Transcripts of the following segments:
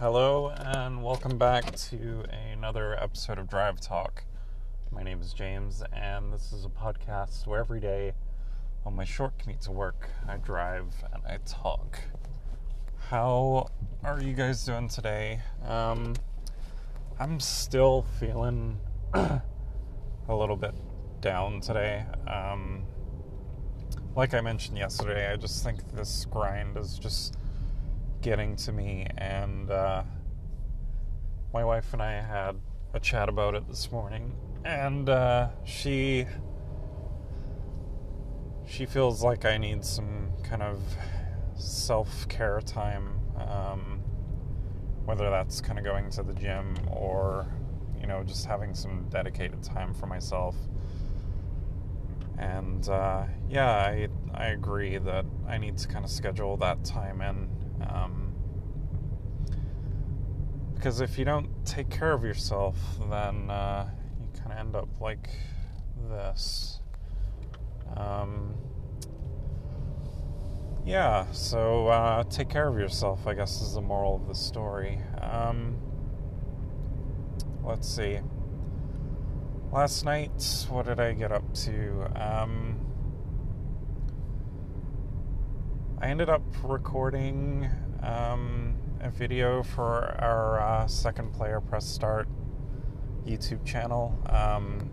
Hello, and welcome back to another episode of Drive Talk. My name is James, and this is a podcast where every day on my short commute to work, I drive and I talk. How are you guys doing today? Um, I'm still feeling a little bit down today. Um, like I mentioned yesterday, I just think this grind is just getting to me, and uh, my wife and I had a chat about it this morning, and uh, she she feels like I need some kind of self care time, um, whether that's kind of going to the gym or you know just having some dedicated time for myself. And uh, yeah, I I agree that I need to kind of schedule that time in. Um, because if you don't take care of yourself, then uh, you kind of end up like this. Um, yeah, so uh, take care of yourself, I guess, is the moral of the story. Um, let's see. Last night, what did I get up to? Um, I ended up recording um, a video for our uh, second player press start YouTube channel. Um,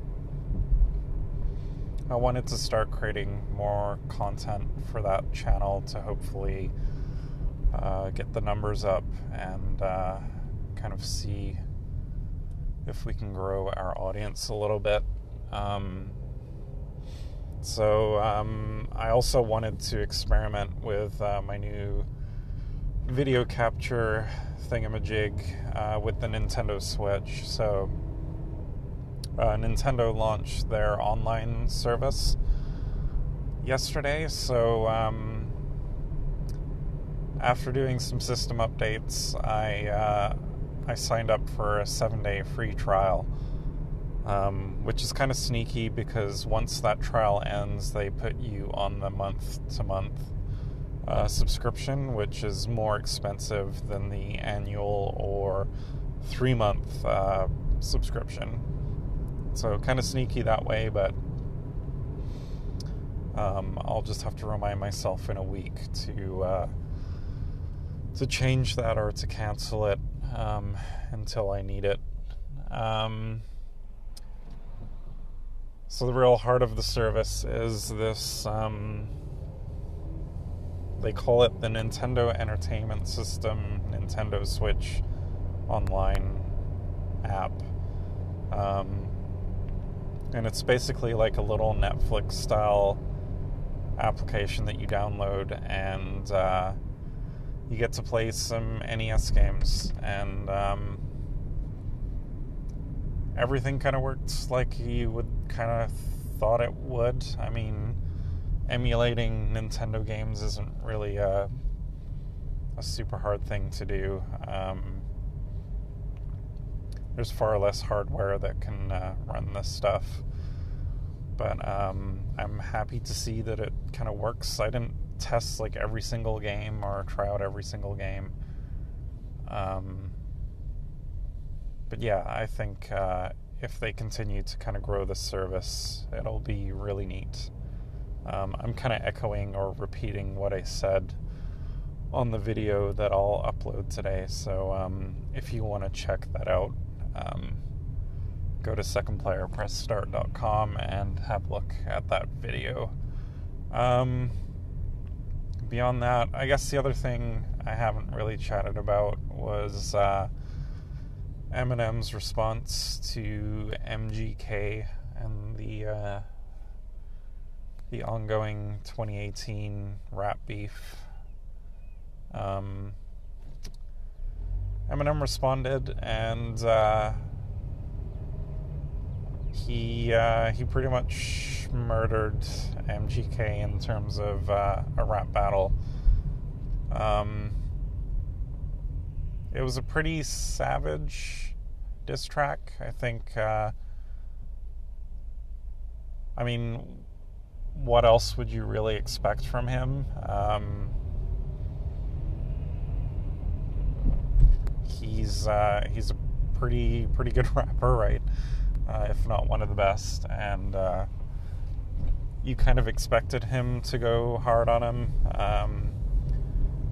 I wanted to start creating more content for that channel to hopefully uh, get the numbers up and uh, kind of see if we can grow our audience a little bit. Um, so um, I also wanted to experiment with uh, my new video capture thingamajig uh, with the Nintendo Switch. So uh, Nintendo launched their online service yesterday. So um, after doing some system updates, I uh, I signed up for a seven day free trial um, which is kind of sneaky because once that trial ends, they put you on the month to month subscription, which is more expensive than the annual or three month uh, subscription. So, kind of sneaky that way, but um, I'll just have to remind myself in a week to uh, to change that or to cancel it um, until I need it. Um, so the real heart of the service is this. Um, they call it the Nintendo Entertainment System Nintendo Switch Online app. Um, and it's basically like a little Netflix style application that you download, and uh, you get to play some NES games. And um, everything kind of works like you would kind of thought it would. I mean, emulating Nintendo games isn't really a, a super hard thing to do. Um, there's far less hardware that can uh, run this stuff. But um, I'm happy to see that it kind of works. I didn't test like every single game or try out every single game. Um, but yeah, I think uh, if they continue to kind of grow the service, it'll be really neat. Um, I'm kind of echoing or repeating what I said on the video that I'll upload today. So um, if you want to check that out, um, go to secondplayerpressstart.com and have a look at that video. Um, beyond that, I guess the other thing I haven't really chatted about was. Uh, Eminem's response to MGK and the uh, the ongoing 2018 rap beef. Um, Eminem responded, and uh, he uh, he pretty much murdered MGK in terms of uh, a rap battle. Um, it was a pretty savage diss track. I think. Uh, I mean, what else would you really expect from him? Um, he's uh, he's a pretty pretty good rapper, right? Uh, if not one of the best, and uh, you kind of expected him to go hard on him. Um,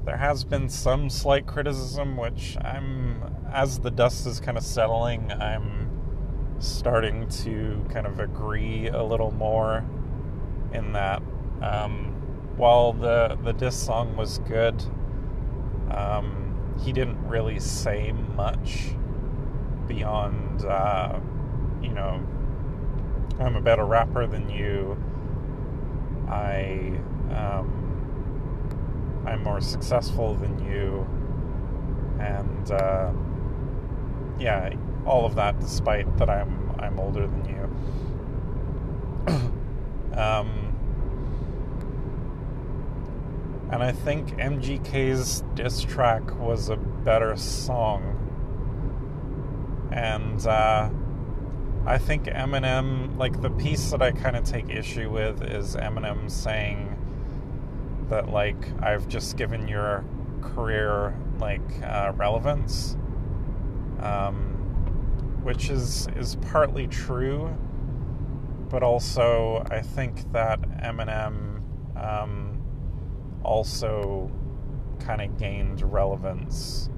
there has been some slight criticism, which I'm, as the dust is kind of settling, I'm starting to kind of agree a little more in that. Um, while the the diss song was good, um, he didn't really say much beyond, uh, you know, I'm a better rapper than you. I um, I'm more successful than you, and uh, yeah, all of that, despite that I'm I'm older than you. um, and I think MGK's diss track was a better song, and. Uh, I think Eminem, like the piece that I kind of take issue with is Eminem saying that, like, I've just given your career, like, uh, relevance, um, which is, is partly true, but also I think that Eminem um, also kind of gained relevance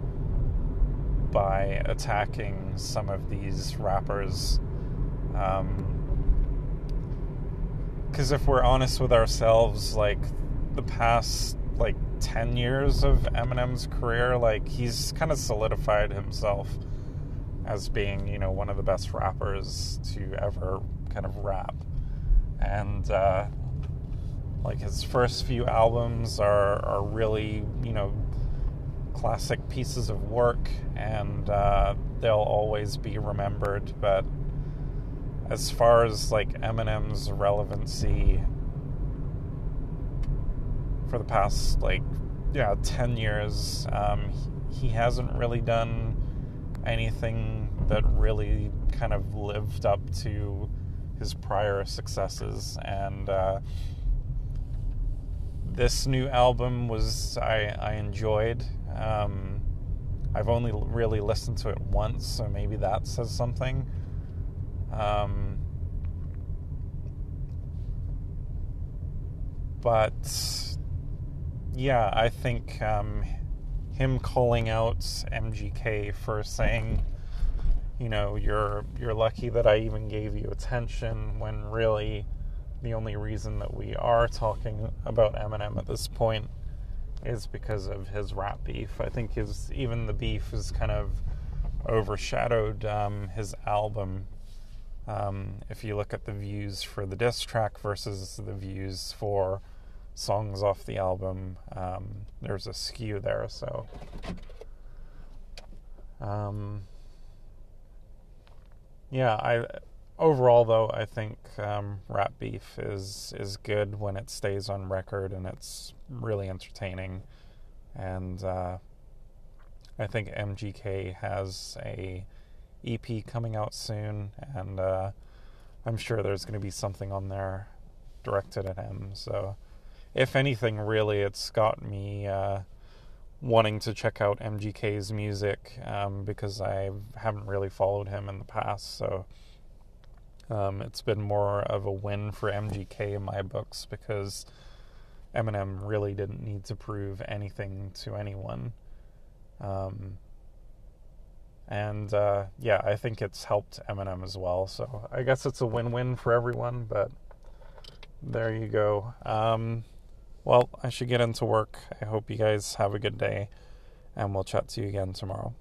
by attacking some of these rappers because um, if we're honest with ourselves, like the past like 10 years of Eminem's career, like he's kind of solidified himself as being, you know, one of the best rappers to ever kind of rap. And uh, like his first few albums are, are really, you know, classic pieces of work and uh, they'll always be remembered. But as far as like Eminem's relevancy for the past like yeah 10 years. Um, he hasn't really done anything that really kind of lived up to his prior successes. And uh, this new album was I, I enjoyed. Um, I've only really listened to it once so maybe that says something. Um, but yeah, I think um, him calling out MGK for saying, you know, you're you're lucky that I even gave you attention when really the only reason that we are talking about Eminem at this point is because of his rap beef. I think his even the beef is kind of overshadowed um, his album um, if you look at the views for the diss track versus the views for songs off the album, um, there's a skew there. So, um, yeah, I overall though I think um, Rap Beef is is good when it stays on record and it's really entertaining, and uh, I think MGK has a EP coming out soon, and uh, I'm sure there's going to be something on there directed at him. So, if anything, really, it's got me uh, wanting to check out MGK's music um, because I haven't really followed him in the past. So, um, it's been more of a win for MGK in my books because Eminem really didn't need to prove anything to anyone. Um, and uh, yeah, I think it's helped Eminem as well. So I guess it's a win-win for everyone. But there you go. Um, well, I should get into work. I hope you guys have a good day, and we'll chat to you again tomorrow.